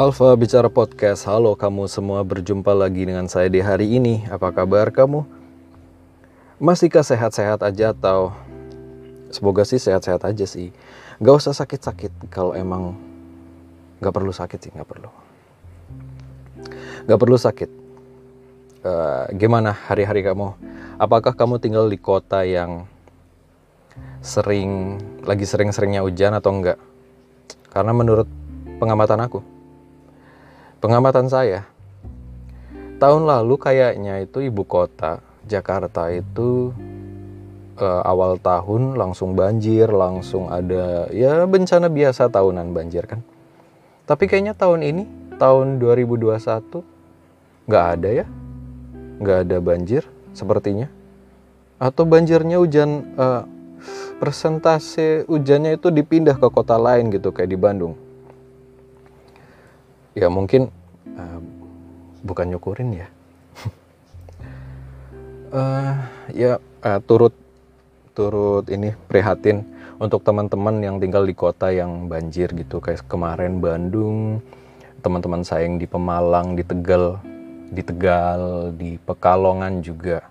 Alfa Bicara Podcast, halo kamu semua berjumpa lagi dengan saya di hari ini Apa kabar kamu? Masihkah sehat-sehat aja atau Semoga sih sehat-sehat aja sih Gak usah sakit-sakit kalau emang Gak perlu sakit sih, gak perlu Gak perlu sakit uh, Gimana hari-hari kamu? Apakah kamu tinggal di kota yang Sering, lagi sering-seringnya hujan atau enggak? Karena menurut pengamatan aku pengamatan saya. Tahun lalu kayaknya itu ibu kota Jakarta itu uh, awal tahun langsung banjir langsung ada ya bencana biasa tahunan banjir kan. Tapi kayaknya tahun ini tahun 2021 nggak ada ya. Nggak ada banjir sepertinya. Atau banjirnya hujan uh, persentase hujannya itu dipindah ke kota lain gitu kayak di Bandung ya mungkin uh, bukan nyukurin ya. Uh, ya uh, turut turut ini prihatin untuk teman-teman yang tinggal di kota yang banjir gitu. Kayak kemarin Bandung teman-teman saya yang di Pemalang di Tegal di Tegal di Pekalongan juga.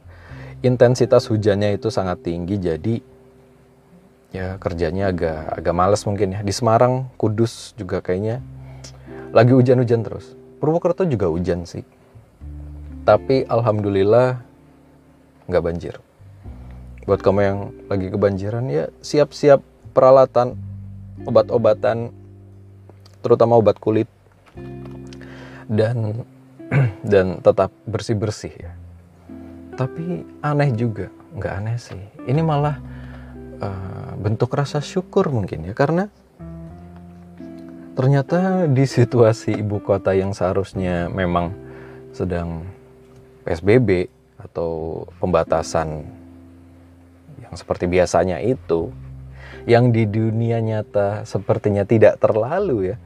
Intensitas hujannya itu sangat tinggi jadi ya kerjanya agak agak males mungkin ya. Di Semarang Kudus juga kayaknya lagi hujan-hujan terus. Purwokerto juga hujan sih. Tapi alhamdulillah nggak banjir. Buat kamu yang lagi kebanjiran ya siap-siap peralatan obat-obatan terutama obat kulit dan dan tetap bersih-bersih ya. Tapi aneh juga, nggak aneh sih. Ini malah uh, bentuk rasa syukur mungkin ya karena ternyata di situasi ibu kota yang seharusnya memang sedang PSBB atau pembatasan yang seperti biasanya itu yang di dunia nyata sepertinya tidak terlalu ya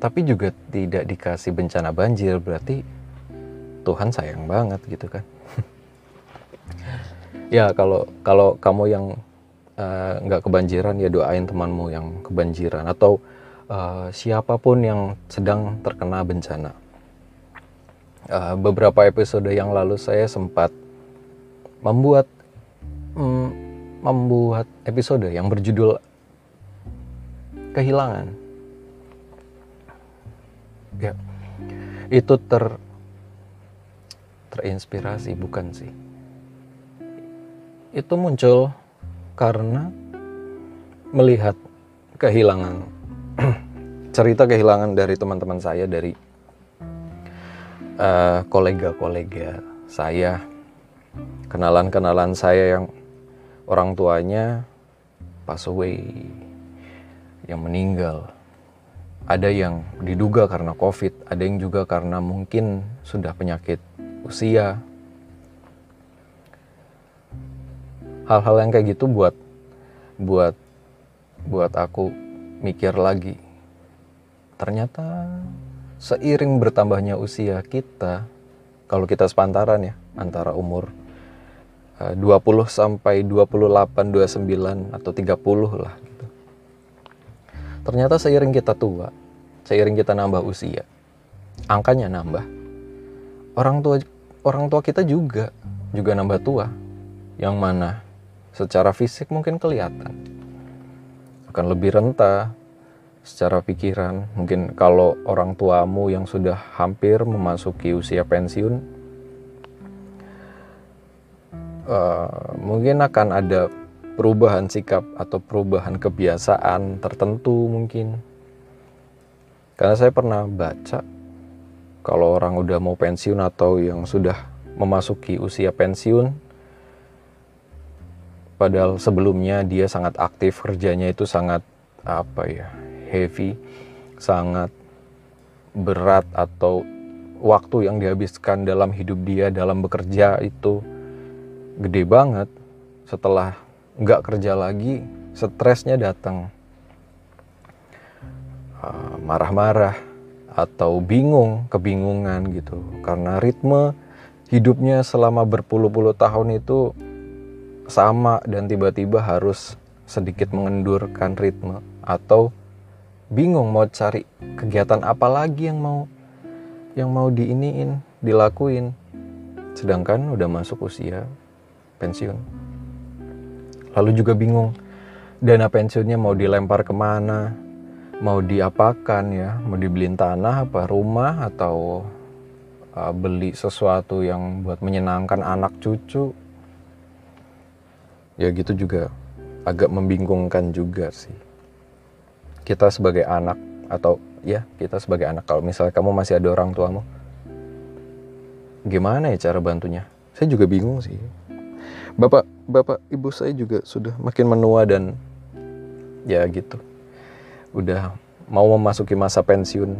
tapi juga tidak dikasih bencana banjir berarti Tuhan sayang banget gitu kan. Ya kalau kalau kamu yang eh, nggak uh, kebanjiran ya doain temanmu yang kebanjiran. Atau uh, siapa pun yang sedang terkena bencana. Uh, beberapa episode yang lalu saya sempat membuat mm, membuat episode yang berjudul kehilangan. Ya, itu ter terinspirasi bukan sih? Itu muncul karena melihat kehilangan cerita kehilangan dari teman-teman saya dari eh, kolega-kolega saya. Kenalan-kenalan saya yang orang tuanya pass away yang meninggal. Ada yang diduga karena covid ada yang juga karena mungkin sudah penyakit usia. Hal-hal yang kayak gitu buat buat buat aku mikir lagi ternyata seiring bertambahnya usia kita kalau kita sepantaran ya antara umur 20 eh, sampai 28, 29 atau 30 lah gitu. Ternyata seiring kita tua, seiring kita nambah usia, angkanya nambah. Orang tua orang tua kita juga juga nambah tua. Yang mana secara fisik mungkin kelihatan akan lebih renta, secara pikiran. Mungkin kalau orang tuamu yang sudah hampir memasuki usia pensiun, uh, mungkin akan ada perubahan sikap atau perubahan kebiasaan tertentu mungkin. Karena saya pernah baca kalau orang udah mau pensiun atau yang sudah memasuki usia pensiun, padahal sebelumnya dia sangat aktif kerjanya itu sangat apa ya heavy, sangat berat atau waktu yang dihabiskan dalam hidup dia dalam bekerja itu gede banget. Setelah nggak kerja lagi, stresnya datang. Ah, marah-marah atau bingung, kebingungan gitu. Karena ritme hidupnya selama berpuluh-puluh tahun itu sama dan tiba-tiba harus sedikit mengendurkan ritme atau bingung mau cari kegiatan apa lagi yang mau yang mau diiniin dilakuin. Sedangkan udah masuk usia pensiun. Lalu juga bingung dana pensiunnya mau dilempar ke mana? Mau diapakan ya? Mau dibeliin tanah apa rumah atau uh, beli sesuatu yang buat menyenangkan anak cucu ya gitu juga agak membingungkan juga sih. Kita sebagai anak atau ya kita sebagai anak kalau misalnya kamu masih ada orang tuamu gimana ya cara bantunya? Saya juga bingung sih. Bapak bapak ibu saya juga sudah makin menua dan ya gitu udah mau memasuki masa pensiun.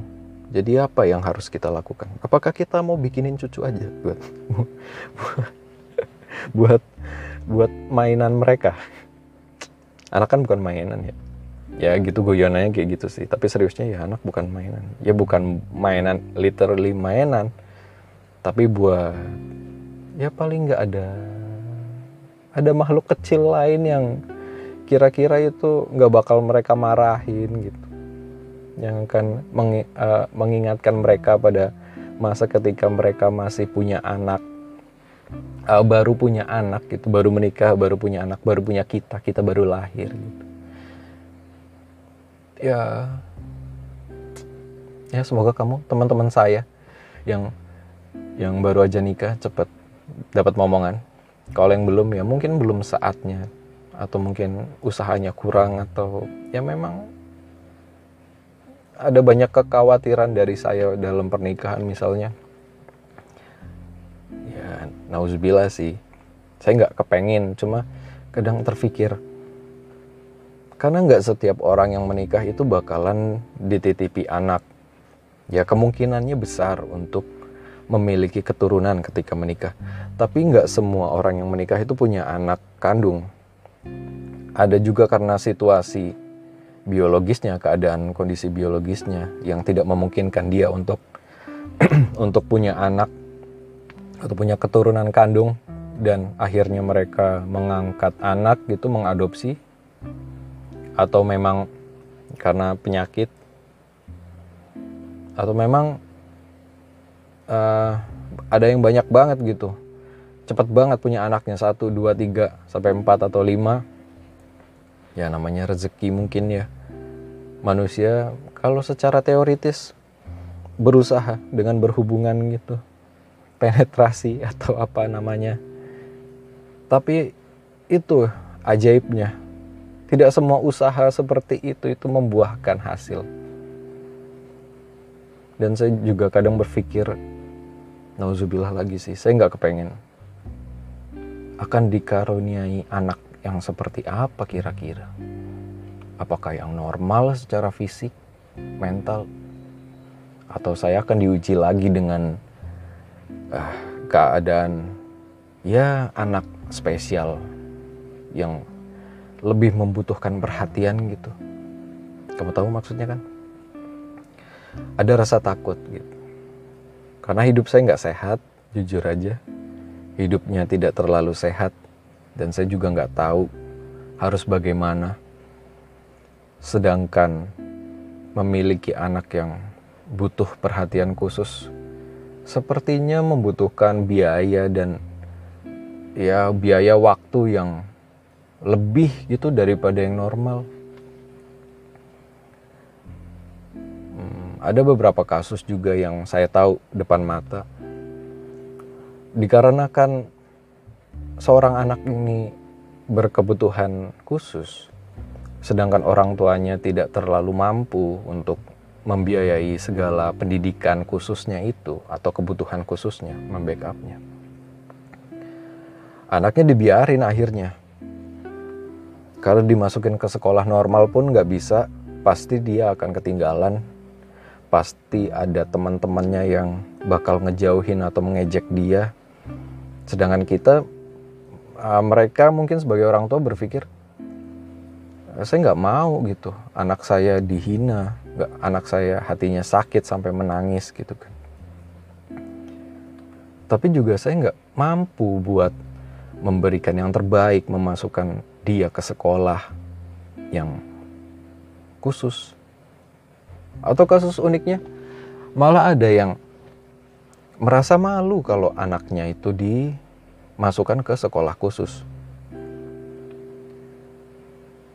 Jadi apa yang harus kita lakukan? Apakah kita mau bikinin cucu aja buat buat buat mainan mereka. Anak kan bukan mainan ya. Ya gitu guyonannya kayak gitu sih. Tapi seriusnya ya anak bukan mainan. Ya bukan mainan literally mainan. Tapi buat ya paling nggak ada ada makhluk kecil lain yang kira-kira itu nggak bakal mereka marahin gitu. Yang akan uh, mengingatkan mereka pada masa ketika mereka masih punya anak uh, baru punya anak gitu baru menikah baru punya anak baru punya kita kita baru lahir gitu. Ya ya semoga kamu teman-teman saya yang yang baru aja nikah cepat dapat momongan. Kalau yang belum ya mungkin belum saatnya atau mungkin usahanya kurang atau ya memang ada banyak kekhawatiran dari saya dalam pernikahan misalnya ya nauzubillah sih saya nggak kepengen cuma kadang terpikir karena nggak setiap orang yang menikah itu bakalan dititipi anak. Ya kemungkinannya besar untuk memiliki keturunan ketika menikah. Tapi nggak semua orang yang menikah itu punya anak kandung. Ada juga karena situasi biologisnya, keadaan kondisi biologisnya yang tidak memungkinkan dia untuk untuk punya anak atau punya keturunan kandung dan akhirnya mereka mengangkat anak gitu mengadopsi. Atau memang karena penyakit. Atau memang uh, ada yang banyak banget gitu. Cepat banget punya anaknya satu dua tiga sampai empat atau lima. Ya namanya rezeki mungkin ya. Manusia kalau secara teoritis berusaha dengan berhubungan gitu penetrasi atau apa namanya tapi itu ajaibnya tidak semua usaha seperti itu itu membuahkan hasil. Dan saya juga kadang berpikir, nauzubillah lagi sih, saya nggak kepengen akan dikaruniai anak yang seperti apa kira-kira? Apakah yang normal secara fisik, mental, atau saya akan diuji lagi dengan uh, keadaan ya anak spesial yang lebih membutuhkan perhatian gitu. Kamu tahu maksudnya kan? Ada rasa takut gitu. Karena hidup saya nggak sehat, jujur aja. Hidupnya tidak terlalu sehat dan saya juga nggak tahu harus bagaimana. Sedangkan memiliki anak yang butuh perhatian khusus sepertinya membutuhkan biaya dan ya biaya waktu yang lebih gitu daripada yang normal. Hmm, ada beberapa kasus juga yang saya tahu depan mata. Dikarenakan seorang anak ini berkebutuhan khusus, sedangkan orang tuanya tidak terlalu mampu untuk membiayai segala pendidikan khususnya itu atau kebutuhan khususnya, membackupnya. Anaknya dibiarin akhirnya kalau dimasukin ke sekolah normal pun nggak bisa, pasti dia akan ketinggalan. Pasti ada teman-temannya yang bakal ngejauhin atau mengejek dia. Sedangkan kita, uh, mereka mungkin sebagai orang tua berpikir, eh, saya nggak mau gitu, anak saya dihina, nggak anak saya hatinya sakit sampai menangis gitu kan. Tapi juga saya nggak mampu buat memberikan yang terbaik, memasukkan dia ke sekolah yang khusus Atau kasus uniknya, malah ada yang merasa malu kalau anaknya itu dimasukkan ke sekolah khusus.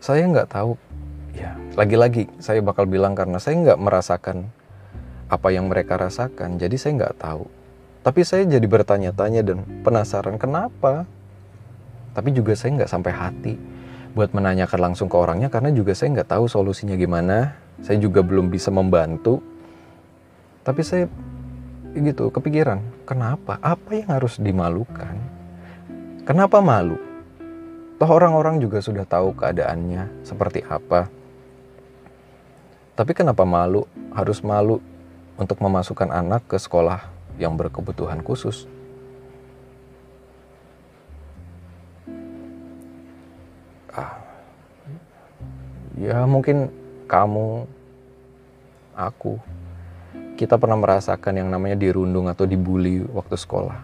Saya nggak tahu, ya lagi-lagi saya bakal bilang karena saya nggak merasakan apa yang mereka rasakan, jadi saya nggak tahu. Tapi saya jadi bertanya-tanya dan penasaran kenapa. Tapi juga saya nggak sampai hati buat menanyakan langsung ke orangnya karena juga saya nggak tahu solusinya gimana. Saya juga belum bisa membantu. Tapi saya gitu kepikiran, kenapa? Apa yang harus dimalukan? Kenapa malu? Toh orang-orang juga sudah tahu keadaannya seperti apa. Tapi kenapa malu? Harus malu untuk memasukkan anak ke sekolah yang berkebutuhan khusus. Ah, ya mungkin kamu, aku, kita pernah merasakan yang namanya dirundung atau dibully waktu sekolah.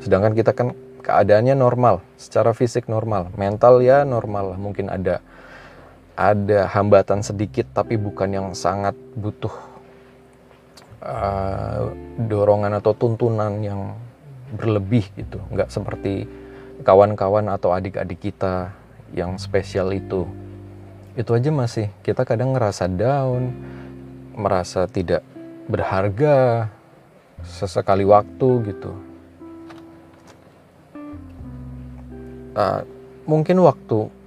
Sedangkan kita kan keadaannya normal, secara fisik normal, mental ya normal. Mungkin ada ada hambatan sedikit tapi bukan yang sangat butuh uh, dorongan atau tuntunan yang berlebih gitu. Nggak seperti kawan-kawan atau adik-adik kita yang spesial itu. Itu aja masih kita kadang ngerasa down, merasa tidak berharga sesekali waktu gitu. Uh, mungkin waktu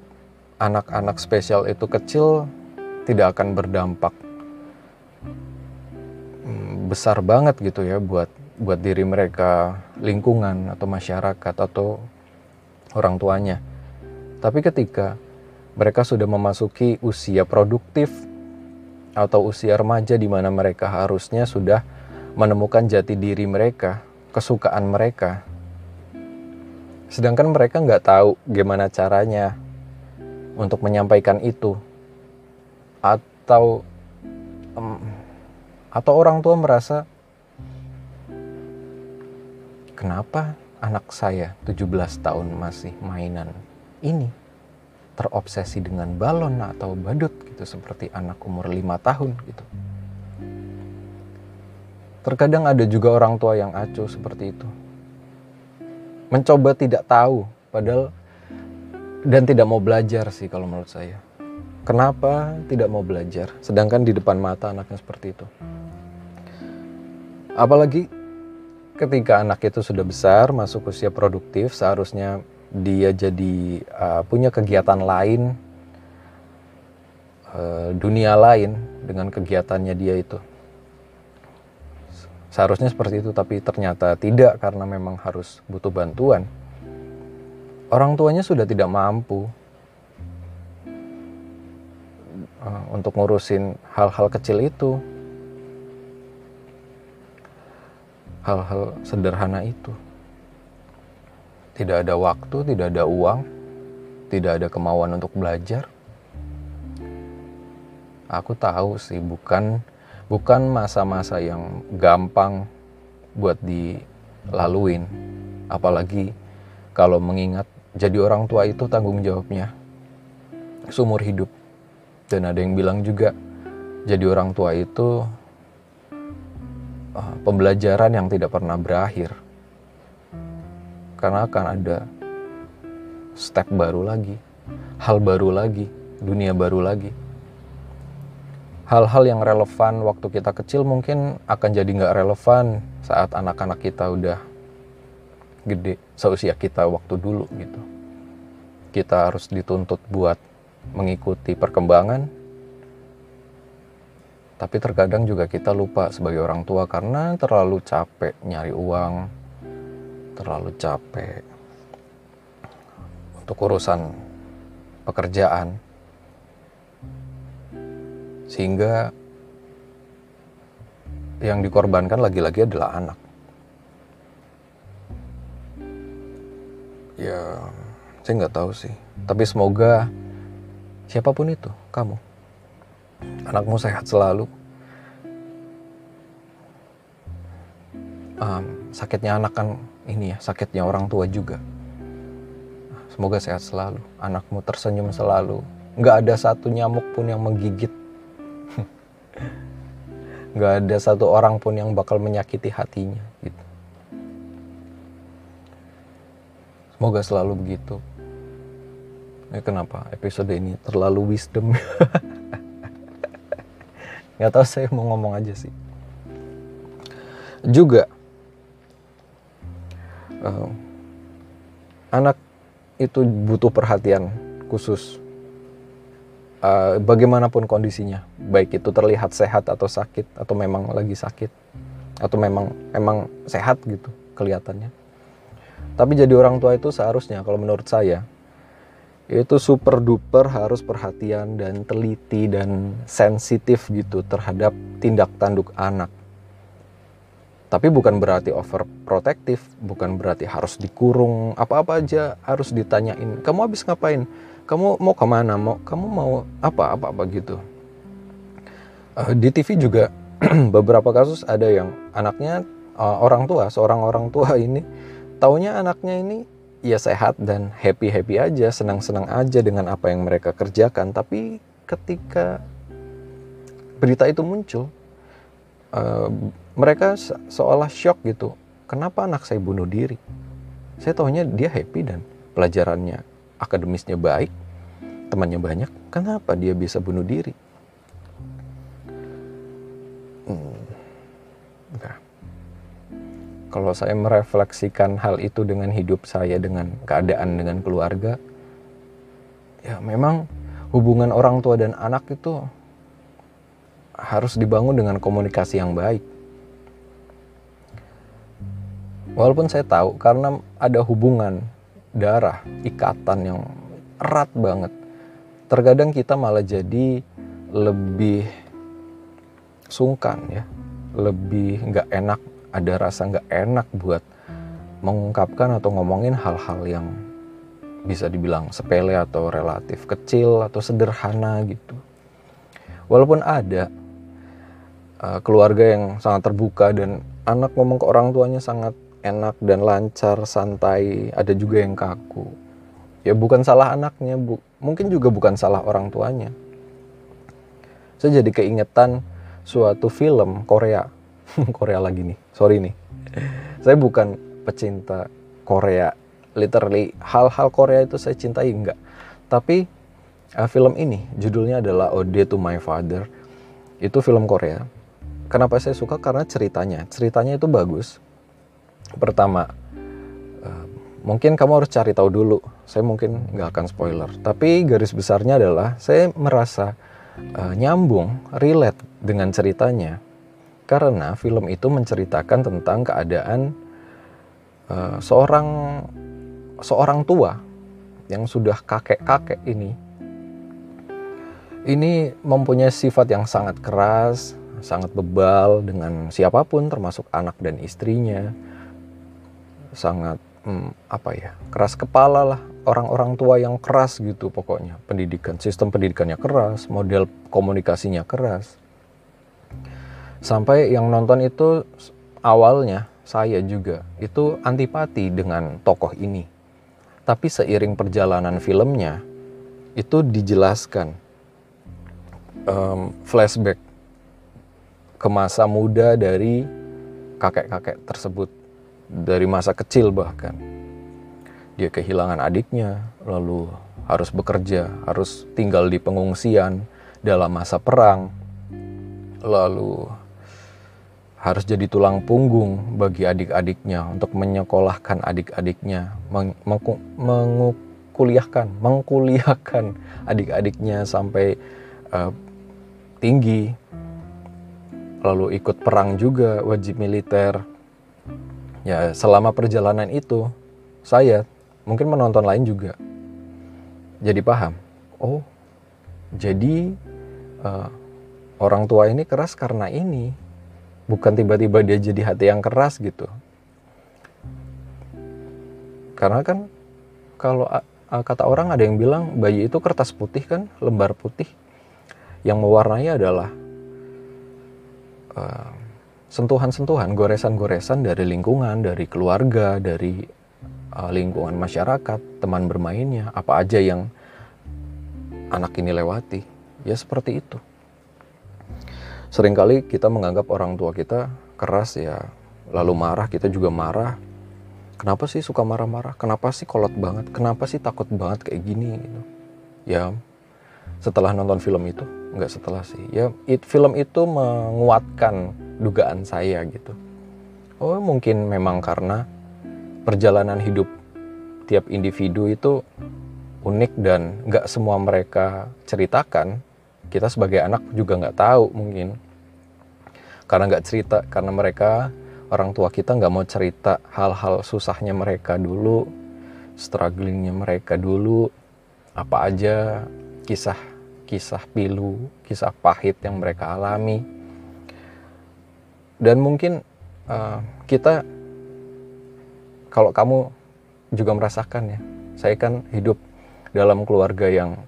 anak-anak spesial itu kecil tidak akan berdampak hmm, besar banget gitu ya buat buat diri mereka, lingkungan atau masyarakat atau orang tuanya. Tapi ketika mereka sudah memasuki usia produktif atau usia remaja di mana mereka harusnya sudah menemukan jati diri mereka, kesukaan mereka. Sedangkan mereka nggak tahu gimana caranya untuk menyampaikan itu. Atau um, atau orang tua merasa kenapa anak saya 17 tahun masih mainan ini terobsesi dengan balon atau badut gitu seperti anak umur lima tahun gitu. Terkadang ada juga orang tua yang acuh seperti itu. Mencoba tidak tahu padahal dan tidak mau belajar sih kalau menurut saya. Kenapa tidak mau belajar sedangkan di depan mata anaknya seperti itu. Apalagi ketika anak itu sudah besar, masuk usia produktif, seharusnya dia jadi uh, punya kegiatan lain uh, dunia lain dengan kegiatannya dia itu seharusnya seperti itu tapi ternyata tidak karena memang harus butuh bantuan orang tuanya sudah tidak mampu uh, untuk ngurusin hal-hal kecil itu hal-hal sederhana itu tidak ada waktu, tidak ada uang, tidak ada kemauan untuk belajar. Aku tahu sih bukan bukan masa-masa yang gampang buat dilaluin. Apalagi kalau mengingat jadi orang tua itu tanggung jawabnya seumur hidup. Dan ada yang bilang juga jadi orang tua itu uh, pembelajaran yang tidak pernah berakhir karena akan ada step baru lagi, hal baru lagi, dunia baru lagi. Hal-hal yang relevan waktu kita kecil mungkin akan jadi nggak relevan saat anak-anak kita udah gede, seusia kita waktu dulu gitu. Kita harus dituntut buat mengikuti perkembangan, tapi terkadang juga kita lupa sebagai orang tua karena terlalu capek nyari uang, terlalu capek untuk urusan pekerjaan. Sehingga yang dikorbankan lagi-lagi adalah anak ya saya nggak tahu sih. Tapi semoga siapa pun itu kamu anakmu sehat selalu. Um, sakitnya anak kan ini ya sakitnya orang tua juga. Semoga sehat selalu. Anakmu tersenyum selalu. Nggak ada satu nyamuk pun yang menggigit. Nggak ada satu orang pun yang bakal menyakiti hatinya semoga selalu begitu. Ya kenapa episode ini terlalu wisdom? Nggak tahu saya mau ngomong aja sih. Juga uh, anak itu butuh perhatian khusus. Uh, bagaimanapun kondisinya baik itu terlihat sehat atau sakit atau memang lagi sakit atau memang memang sehat gitu kelihatannya tapi jadi orang tua itu seharusnya kalau menurut saya itu super duper harus perhatian dan teliti dan sensitif gitu terhadap tindak tanduk anak. Tapi bukan berarti overprotective, bukan berarti harus dikurung, apa-apa aja harus ditanyain. Kamu habis ngapain? Kamu mau ke mana? Mau kamu mau apa apa-apa gitu. Uh, di TV juga beberapa kasus ada yang anaknya uh, orang tua, seorang orang tua ini taunya anaknya ini ya sehat dan happy happy aja senang senang aja dengan apa yang mereka kerjakan. Tapi ketika berita itu muncul uh, mereka se seolah shock gitu. Kenapa anak saya bunuh diri? Saya tahunya dia happy dan pelajarannya akademisnya baik temannya banyak. Kenapa dia bisa bunuh diri? Hmm. Nah kalau saya merefleksikan hal itu dengan hidup saya dengan keadaan dengan keluarga ya memang hubungan orang tua dan anak itu harus dibangun dengan komunikasi yang baik. Walaupun saya tahu karena ada hubungan darah ikatan yang erat banget terkadang kita malah jadi lebih sungkan ya lebih nggak enak ada rasa nggak enak buat mengungkapkan atau ngomongin hal-hal yang bisa dibilang sepele atau relatif kecil atau sederhana gitu. Walaupun ada uh, keluarga yang sangat terbuka dan anak ngomong ke orang tuanya sangat enak dan lancar, santai, ada juga yang kaku. Ya bukan salah anaknya, bu mungkin juga bukan salah orang tuanya. Saya jadi keingetan suatu film Korea Korea lagi nih, sorry nih. Saya bukan pecinta Korea, literally hal-hal Korea itu saya cintai enggak. Tapi uh, film ini judulnya adalah Ode to My Father. Itu film Korea. Kenapa saya suka? Karena ceritanya, ceritanya itu bagus. Pertama, uh, mungkin kamu harus cari tahu dulu. Saya mungkin nggak akan spoiler. Tapi garis besarnya adalah saya merasa uh, nyambung, relate dengan ceritanya karena film itu menceritakan tentang keadaan uh, seorang seorang tua yang sudah kakek-kakek ini ini mempunyai sifat yang sangat keras, sangat bebal dengan siapa pun termasuk anak dan istrinya. Sangat hmm, apa ya? keras kepala lah, orang-orang tua yang keras gitu pokoknya. Pendidikan, sistem pendidikannya keras, model komunikasinya keras sampai yang nonton itu awalnya saya juga itu antipati dengan tokoh ini. Tapi seiring perjalanan filmnya itu dijelaskan um, flashback ke masa muda dari kakek-kakek tersebut dari masa kecil bahkan. Dia kehilangan adiknya lalu harus bekerja harus tinggal di pengungsian dalam masa perang. Lalu harus jadi tulang punggung bagi adik-adiknya untuk menyekolahkan adik-adiknya, meng mengukuliahkan, mengkuliahkan adik-adiknya sampai uh, tinggi, lalu ikut perang juga wajib militer. Ya selama perjalanan itu saya mungkin menonton lain juga jadi paham. Oh jadi uh, orang tua ini keras karena ini bukan tiba-tiba dia jadi hati yang keras gitu. Karena kan kalau kata orang ada yang bilang bayi itu kertas putih kan lembar putih. Yang mewarnai adalah uh, sentuhan-sentuhan goresan-goresan dari lingkungan dari keluarga dari uh, lingkungan masyarakat teman bermainnya apa aja yang anak ini lewati. Ya seperti itu sering kali kita menganggap orang tua kita keras ya lalu marah kita juga marah. Kenapa sih suka marah-marah? Kenapa sih kolot banget? Kenapa sih takut banget kayak gini gitu? Ya setelah nonton film itu nggak setelah sih. Ya it, film itu menguatkan dugaan saya gitu. Oh mungkin memang karena perjalanan hidup tiap individu itu unik dan nggak semua mereka ceritakan kita sebagai anak juga nggak tahu mungkin. Karena nggak cerita karena mereka orang tua kita nggak mau cerita hal-hal susahnya mereka dulu strugglingnya mereka dulu. Apa aja kisah kisah pilu kisah pahit yang mereka alami. Dan mungkin uh, kita kalau kamu juga merasakan ya saya kan hidup dalam keluarga yang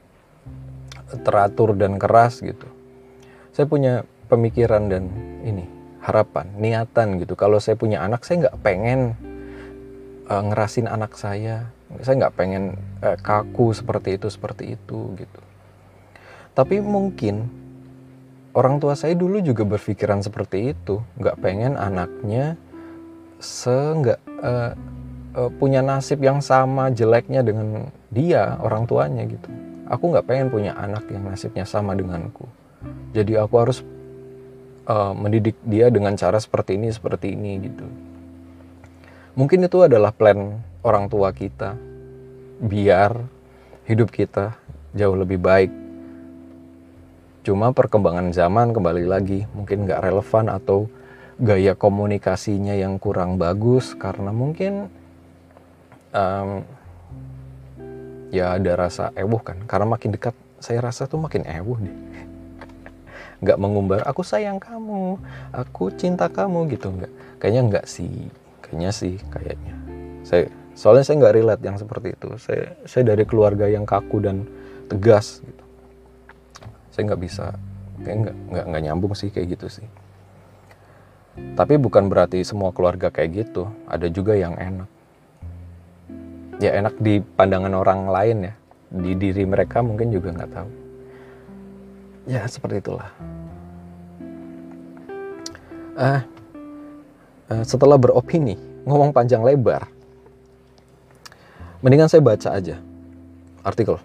teratur dan keras gitu. Saya punya pemikiran dan ini harapan niatan gitu. Kalau saya punya anak saya nggak pengen uh, ngerasin anak saya. Saya nggak pengen uh, kaku seperti itu seperti itu gitu. Tapi mungkin orang tua saya dulu juga berpikiran seperti itu. Nggak pengen anaknya se nggak uh, uh, punya nasib yang sama jeleknya dengan dia orang tuanya gitu aku nggak pengen punya anak yang nasibnya sama denganku. Jadi aku harus uh, mendidik dia dengan cara seperti ini seperti ini gitu. Mungkin itu adalah plan orang tua kita. Biar hidup kita jauh lebih baik. Cuma perkembangan zaman kembali lagi mungkin nggak relevan atau gaya komunikasinya yang kurang bagus karena mungkin um, ya ada rasa ewuh kan. Karena makin dekat saya rasa tuh makin ewuh deh. Nggak mengumbar aku sayang kamu aku cinta kamu gitu. Nggak. Kayaknya nggak sih. Kayaknya sih kayaknya. Saya soalnya saya nggak relate yang seperti itu. Saya saya dari keluarga yang kaku dan tegas gitu. Saya nggak bisa kayak nggak nggak nggak nyambung sih kayak gitu sih. Tapi bukan berarti semua keluarga kayak gitu. Ada juga yang enak ya enak di pandangan orang lain ya di diri mereka mungkin juga nggak tahu ya seperti itulah uh, uh, setelah beropini ngomong panjang lebar mendingan saya baca aja artikel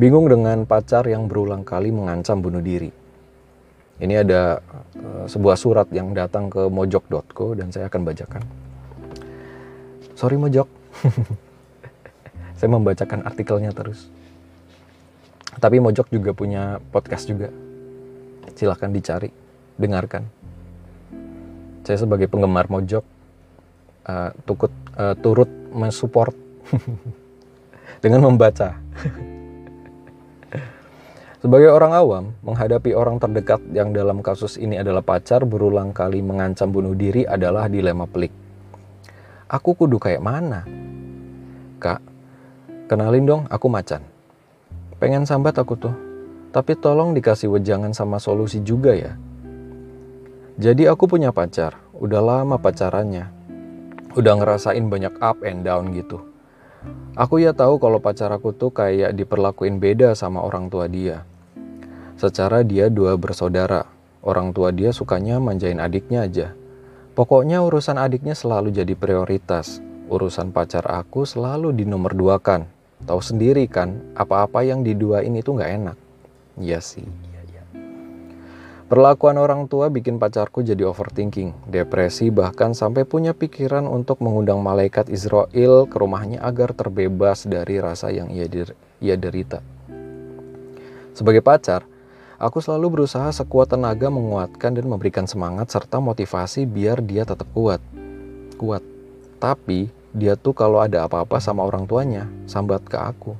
Bingung dengan pacar yang berulang kali mengancam bunuh diri. Ini ada uh, sebuah surat yang datang ke mojok.co dan saya akan bacakan. Sorry mojok. saya membacakan artikelnya terus. Tapi mojok juga punya podcast juga. Silahkan dicari, dengarkan. Saya sebagai penggemar mojok uh, tukut, uh, turut mensupport dengan membaca. Sebagai orang awam, menghadapi orang terdekat yang dalam kasus ini adalah pacar berulang kali mengancam bunuh diri adalah dilema pelik. Aku kudu kayak mana? Kak, kenalin dong aku macan. Pengen sambat aku tuh, tapi tolong dikasih wejangan sama solusi juga ya. Jadi aku punya pacar, udah lama pacarannya. Udah ngerasain banyak up and down gitu. Aku ya tahu kalau pacar aku tuh kayak diperlakuin beda sama orang tua dia. Secara dia dua bersaudara, orang tua dia sukanya manjain adiknya aja. Pokoknya urusan adiknya selalu jadi prioritas. Urusan pacar aku selalu di nomor dua kan. Tahu sendiri kan, apa-apa yang diduain itu nggak enak. Iya sih, iya, iya. Perlakuan orang tua bikin pacarku jadi overthinking, depresi, bahkan sampai punya pikiran untuk mengundang malaikat Israel ke rumahnya agar terbebas dari rasa yang ia, ia derita. Sebagai pacar, Aku selalu berusaha sekuat tenaga menguatkan dan memberikan semangat serta motivasi biar dia tetap kuat. Kuat. Tapi dia tuh kalau ada apa-apa sama orang tuanya, sambat ke aku.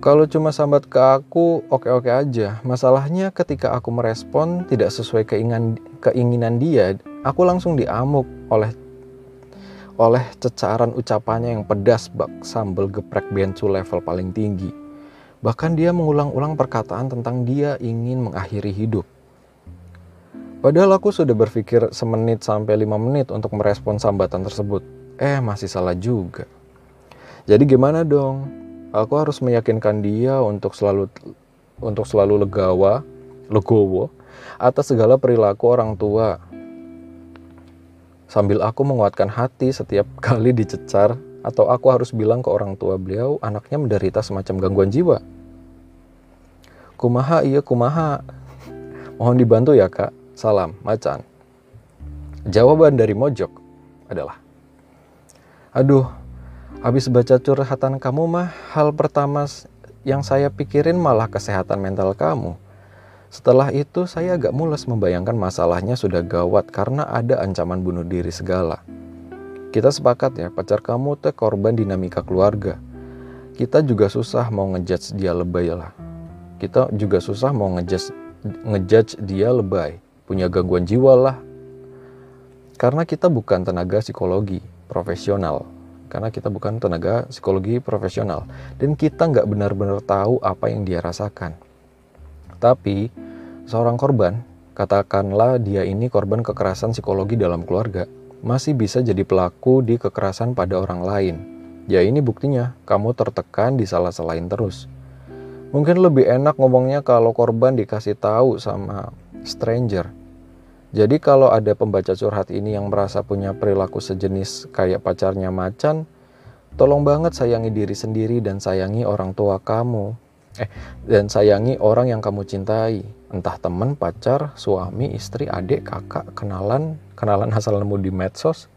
Kalau cuma sambat ke aku, oke-oke aja. Masalahnya ketika aku merespon tidak sesuai keinginan, keinginan dia, aku langsung diamuk oleh oleh cecaran ucapannya yang pedas bak sambal geprek bensu level paling tinggi. Bahkan dia mengulang-ulang perkataan tentang dia ingin mengakhiri hidup. Padahal aku sudah berpikir semenit sampai lima menit untuk merespon sambatan tersebut. Eh, masih salah juga. Jadi gimana dong? Aku harus meyakinkan dia untuk selalu untuk selalu legawa, legowo atas segala perilaku orang tua. Sambil aku menguatkan hati setiap kali dicecar atau aku harus bilang ke orang tua beliau anaknya menderita semacam gangguan jiwa. Kumaha iya kumaha. Mohon dibantu ya kak. Salam, macan. Jawaban dari Mojok adalah Aduh, habis baca curhatan kamu mah hal pertama yang saya pikirin malah kesehatan mental kamu. Setelah itu saya agak mules membayangkan masalahnya sudah gawat karena ada ancaman bunuh diri segala. Kita sepakat ya, pacar kamu teh korban dinamika keluarga. Kita juga susah mau ngejudge dia lebay lah. Kita juga susah mau ngejudge, ngejudge dia lebay. Punya gangguan jiwa lah. Karena kita bukan tenaga psikologi profesional karena kita bukan tenaga psikologi profesional dan kita nggak benar-benar tahu apa yang dia rasakan. Tapi seorang korban, katakanlah dia ini korban kekerasan psikologi dalam keluarga, masih bisa jadi pelaku di kekerasan pada orang lain. Ya ini buktinya, kamu tertekan di salah selain terus. Mungkin lebih enak ngomongnya kalau korban dikasih tahu sama stranger. Jadi kalau ada pembaca curhat ini yang merasa punya perilaku sejenis kayak pacarnya macan, tolong banget sayangi diri sendiri dan sayangi orang tua kamu. Eh, dan sayangi orang yang kamu cintai. Entah teman, pacar, suami, istri, adik, kakak, kenalan, kenalan asal nemu di medsos,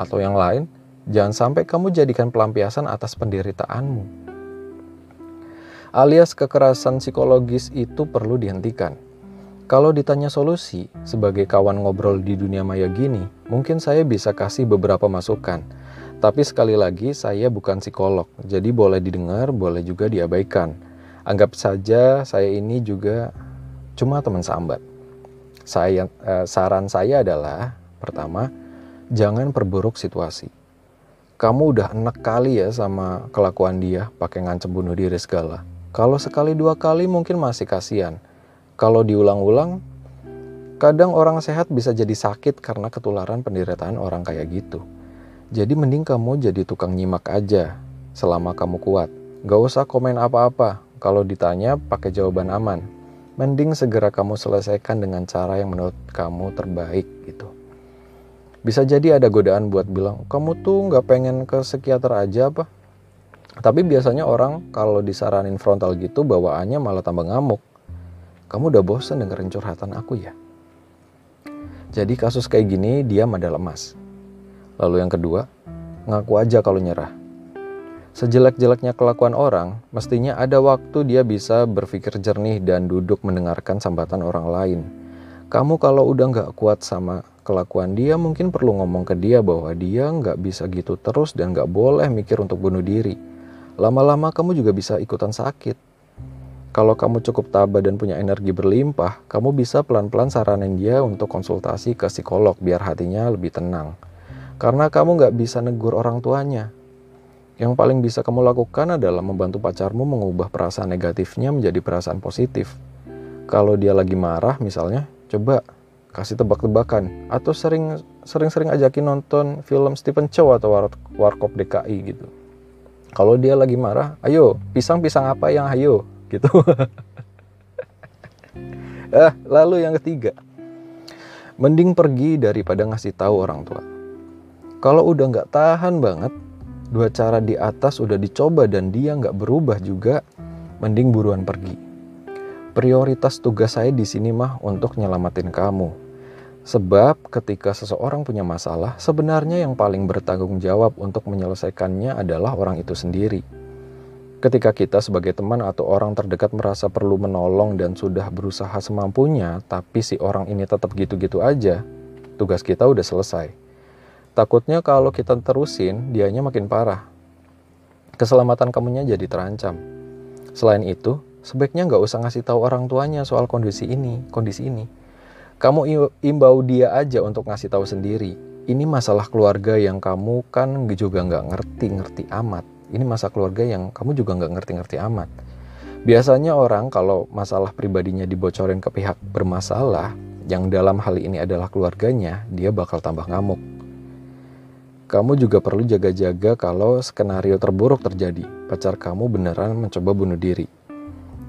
atau yang lain. Jangan sampai kamu jadikan pelampiasan atas penderitaanmu. Alias kekerasan psikologis itu perlu dihentikan kalau ditanya solusi, sebagai kawan ngobrol di dunia maya gini, mungkin saya bisa kasih beberapa masukan. Tapi sekali lagi, saya bukan psikolog, jadi boleh didengar, boleh juga diabaikan. Anggap saja saya ini juga cuma teman sambat. Saya, eh, saran saya adalah, pertama, jangan perburuk situasi. Kamu udah enak kali ya sama kelakuan dia, pakai ngancem bunuh diri segala. Kalau sekali dua kali mungkin masih kasihan kalau diulang-ulang, kadang orang sehat bisa jadi sakit karena ketularan penderitaan orang kayak gitu. Jadi mending kamu jadi tukang nyimak aja selama kamu kuat. Gak usah komen apa-apa. Kalau ditanya pakai jawaban aman. Mending segera kamu selesaikan dengan cara yang menurut kamu terbaik gitu. Bisa jadi ada godaan buat bilang, kamu tuh gak pengen ke psikiater aja apa? Tapi biasanya orang kalau disaranin frontal gitu bawaannya malah tambah ngamuk. Kamu udah bosan dengerin curhatan aku ya? Jadi kasus kayak gini dia ada lemas. Lalu yang kedua, ngaku aja kalau nyerah. Sejelek-jeleknya kelakuan orang, mestinya ada waktu dia bisa berpikir jernih dan duduk mendengarkan sambatan orang lain. Kamu kalau udah nggak kuat sama kelakuan dia, mungkin perlu ngomong ke dia bahwa dia nggak bisa gitu terus dan nggak boleh mikir untuk bunuh diri. Lama-lama kamu juga bisa ikutan sakit. Kalau kamu cukup tabah dan punya energi berlimpah, kamu bisa pelan-pelan saranin dia untuk konsultasi ke psikolog biar hatinya lebih tenang. Karena kamu nggak bisa negur orang tuanya. Yang paling bisa kamu lakukan adalah membantu pacarmu mengubah perasaan negatifnya menjadi perasaan positif. Kalau dia lagi marah misalnya, coba kasih tebak-tebakan atau sering sering-sering ajakin nonton film Stephen Chow atau War Warkop DKI gitu. Kalau dia lagi marah, ayo pisang-pisang apa yang ayo gitu. ah, lalu yang ketiga, mending pergi daripada ngasih tahu orang tua. Kalau udah nggak tahan banget, dua cara di atas udah dicoba dan dia nggak berubah juga, mending buruan pergi. Prioritas tugas saya di sini mah untuk nyelamatin kamu. Sebab ketika seseorang punya masalah, sebenarnya yang paling bertanggung jawab untuk menyelesaikannya adalah orang itu sendiri. Ketika kita sebagai teman atau orang terdekat merasa perlu menolong dan sudah berusaha semampunya, tapi si orang ini tetap gitu-gitu aja, tugas kita udah selesai. Takutnya kalau kita terusin, dianya makin parah. Keselamatan kamunya jadi terancam. Selain itu, sebaiknya nggak usah ngasih tahu orang tuanya soal kondisi ini, kondisi ini. Kamu imbau dia aja untuk ngasih tahu sendiri. Ini masalah keluarga yang kamu kan juga nggak ngerti-ngerti amat ini masa keluarga yang kamu juga nggak ngerti-ngerti amat. Biasanya orang kalau masalah pribadinya dibocorin ke pihak bermasalah, yang dalam hal ini adalah keluarganya, dia bakal tambah ngamuk. Kamu juga perlu jaga-jaga kalau skenario terburuk terjadi, pacar kamu beneran mencoba bunuh diri.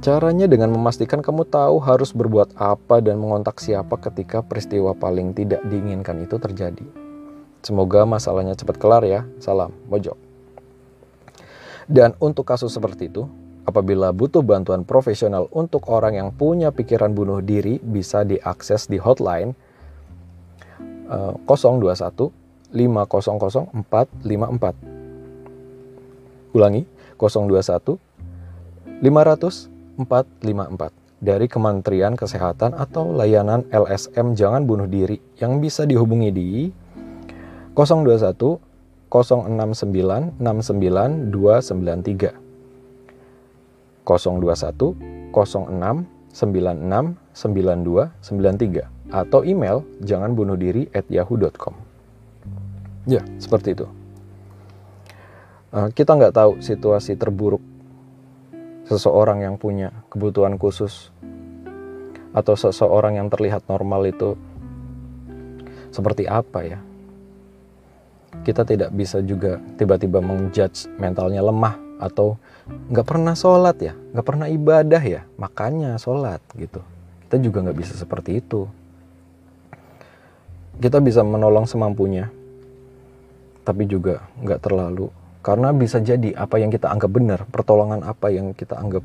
Caranya dengan memastikan kamu tahu harus berbuat apa dan mengontak siapa ketika peristiwa paling tidak diinginkan itu terjadi. Semoga masalahnya cepat kelar ya. Salam, Mojok. Dan untuk kasus seperti itu, apabila butuh bantuan profesional untuk orang yang punya pikiran bunuh diri bisa diakses di hotline uh, 021 500 454. Ulangi, 021 500 454 dari Kementerian Kesehatan atau layanan LSM Jangan Bunuh Diri. Yang bisa dihubungi di 021 069 69 293 021 06 96 92 93 atau email jangan bunuh diri at yahoo.com ya seperti itu. Uh, kita nggak tahu situasi terburuk seseorang yang punya kebutuhan khusus atau seseorang yang terlihat normal itu seperti apa ya? Kita tidak bisa juga tiba-tiba mengjudge mentalnya lemah atau nggak pernah sholat ya nggak pernah ibadah ya makanya sholat gitu. Kita juga nggak bisa seperti itu. Kita bisa menolong semampunya tapi juga nggak terlalu karena bisa jadi apa yang kita anggap benar, pertolongan apa yang kita anggap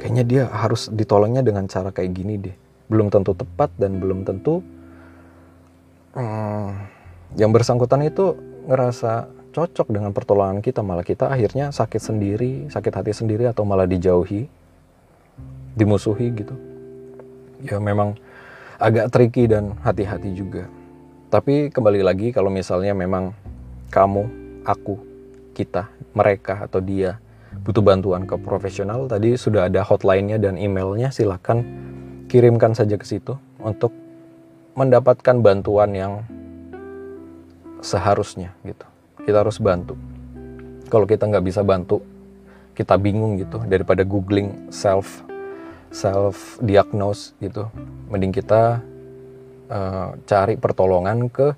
kayaknya dia harus ditolongnya dengan cara kayak gini deh. Belum tentu tepat dan belum tentu hmm, yang bersangkutan itu ngerasa cocok dengan pertolongan kita. Malah kita akhirnya sakit sendiri, sakit hati sendiri atau malah dijauhi, dimusuhi gitu. Ya memang agak tricky dan hati-hati juga. Tapi kembali lagi kalau misalnya memang kamu, aku kita, mereka atau dia butuh bantuan ke profesional, tadi sudah ada hotline-nya dan emailnya, silahkan kirimkan saja ke situ untuk mendapatkan bantuan yang seharusnya gitu. Kita harus bantu. Kalau kita nggak bisa bantu, kita bingung gitu daripada googling self self diagnose gitu. Mending kita uh, cari pertolongan ke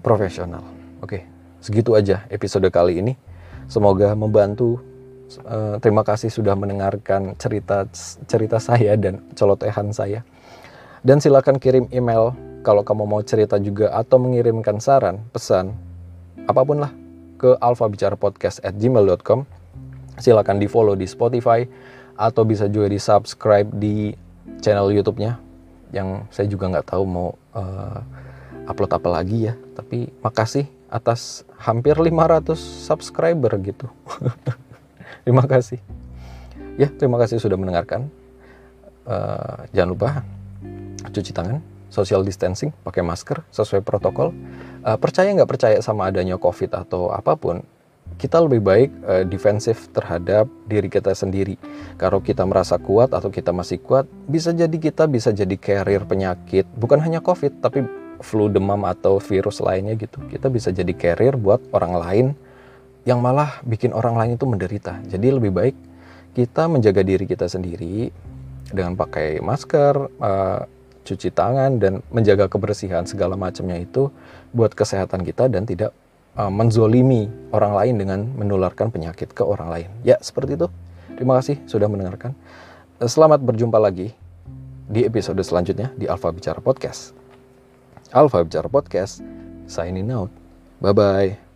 profesional. Oke. Okay segitu aja episode kali ini. Semoga membantu. Uh, terima kasih sudah mendengarkan cerita cerita saya dan colotehan saya. Dan silakan kirim email kalau kamu mau cerita juga atau mengirimkan saran, pesan, apa pun lah ke alfabicarapodcast@gmail.com. Silakan di follow di Spotify atau bisa juga di subscribe di channel YouTube-nya yang saya juga nggak tahu mau uh, upload apa lagi ya. Tapi makasih atas hampir 500 subscriber gitu. terima kasih. Ya, terima kasih sudah mendengarkan. Uh, jangan lupa cuci tangan, social distancing, pakai masker sesuai protokol. Uh, percaya nggak percaya sama adanya COVID atau apa pun, kita lebih baik uh, defensif terhadap diri kita sendiri. Kalau kita merasa kuat atau kita masih kuat, bisa jadi kita bisa jadi carrier penyakit, bukan hanya COVID, tapi flu demam atau virus lainnya gitu kita bisa jadi carrier buat orang lain yang malah bikin orang lain itu menderita. Jadi lebih baik kita menjaga diri kita sendiri dengan pakai masker uh, cuci tangan dan menjaga kebersihan segala macamnya itu buat kesehatan kita dan tidak uh, menzolimi orang lain dengan menularkan penyakit ke orang lain. Ya seperti itu. Terima kasih sudah mendengarkan. Selamat berjumpa lagi di episode selanjutnya di Alfa Bicara Podcast. Alfa Bicara Podcast, signing out. Bye-bye.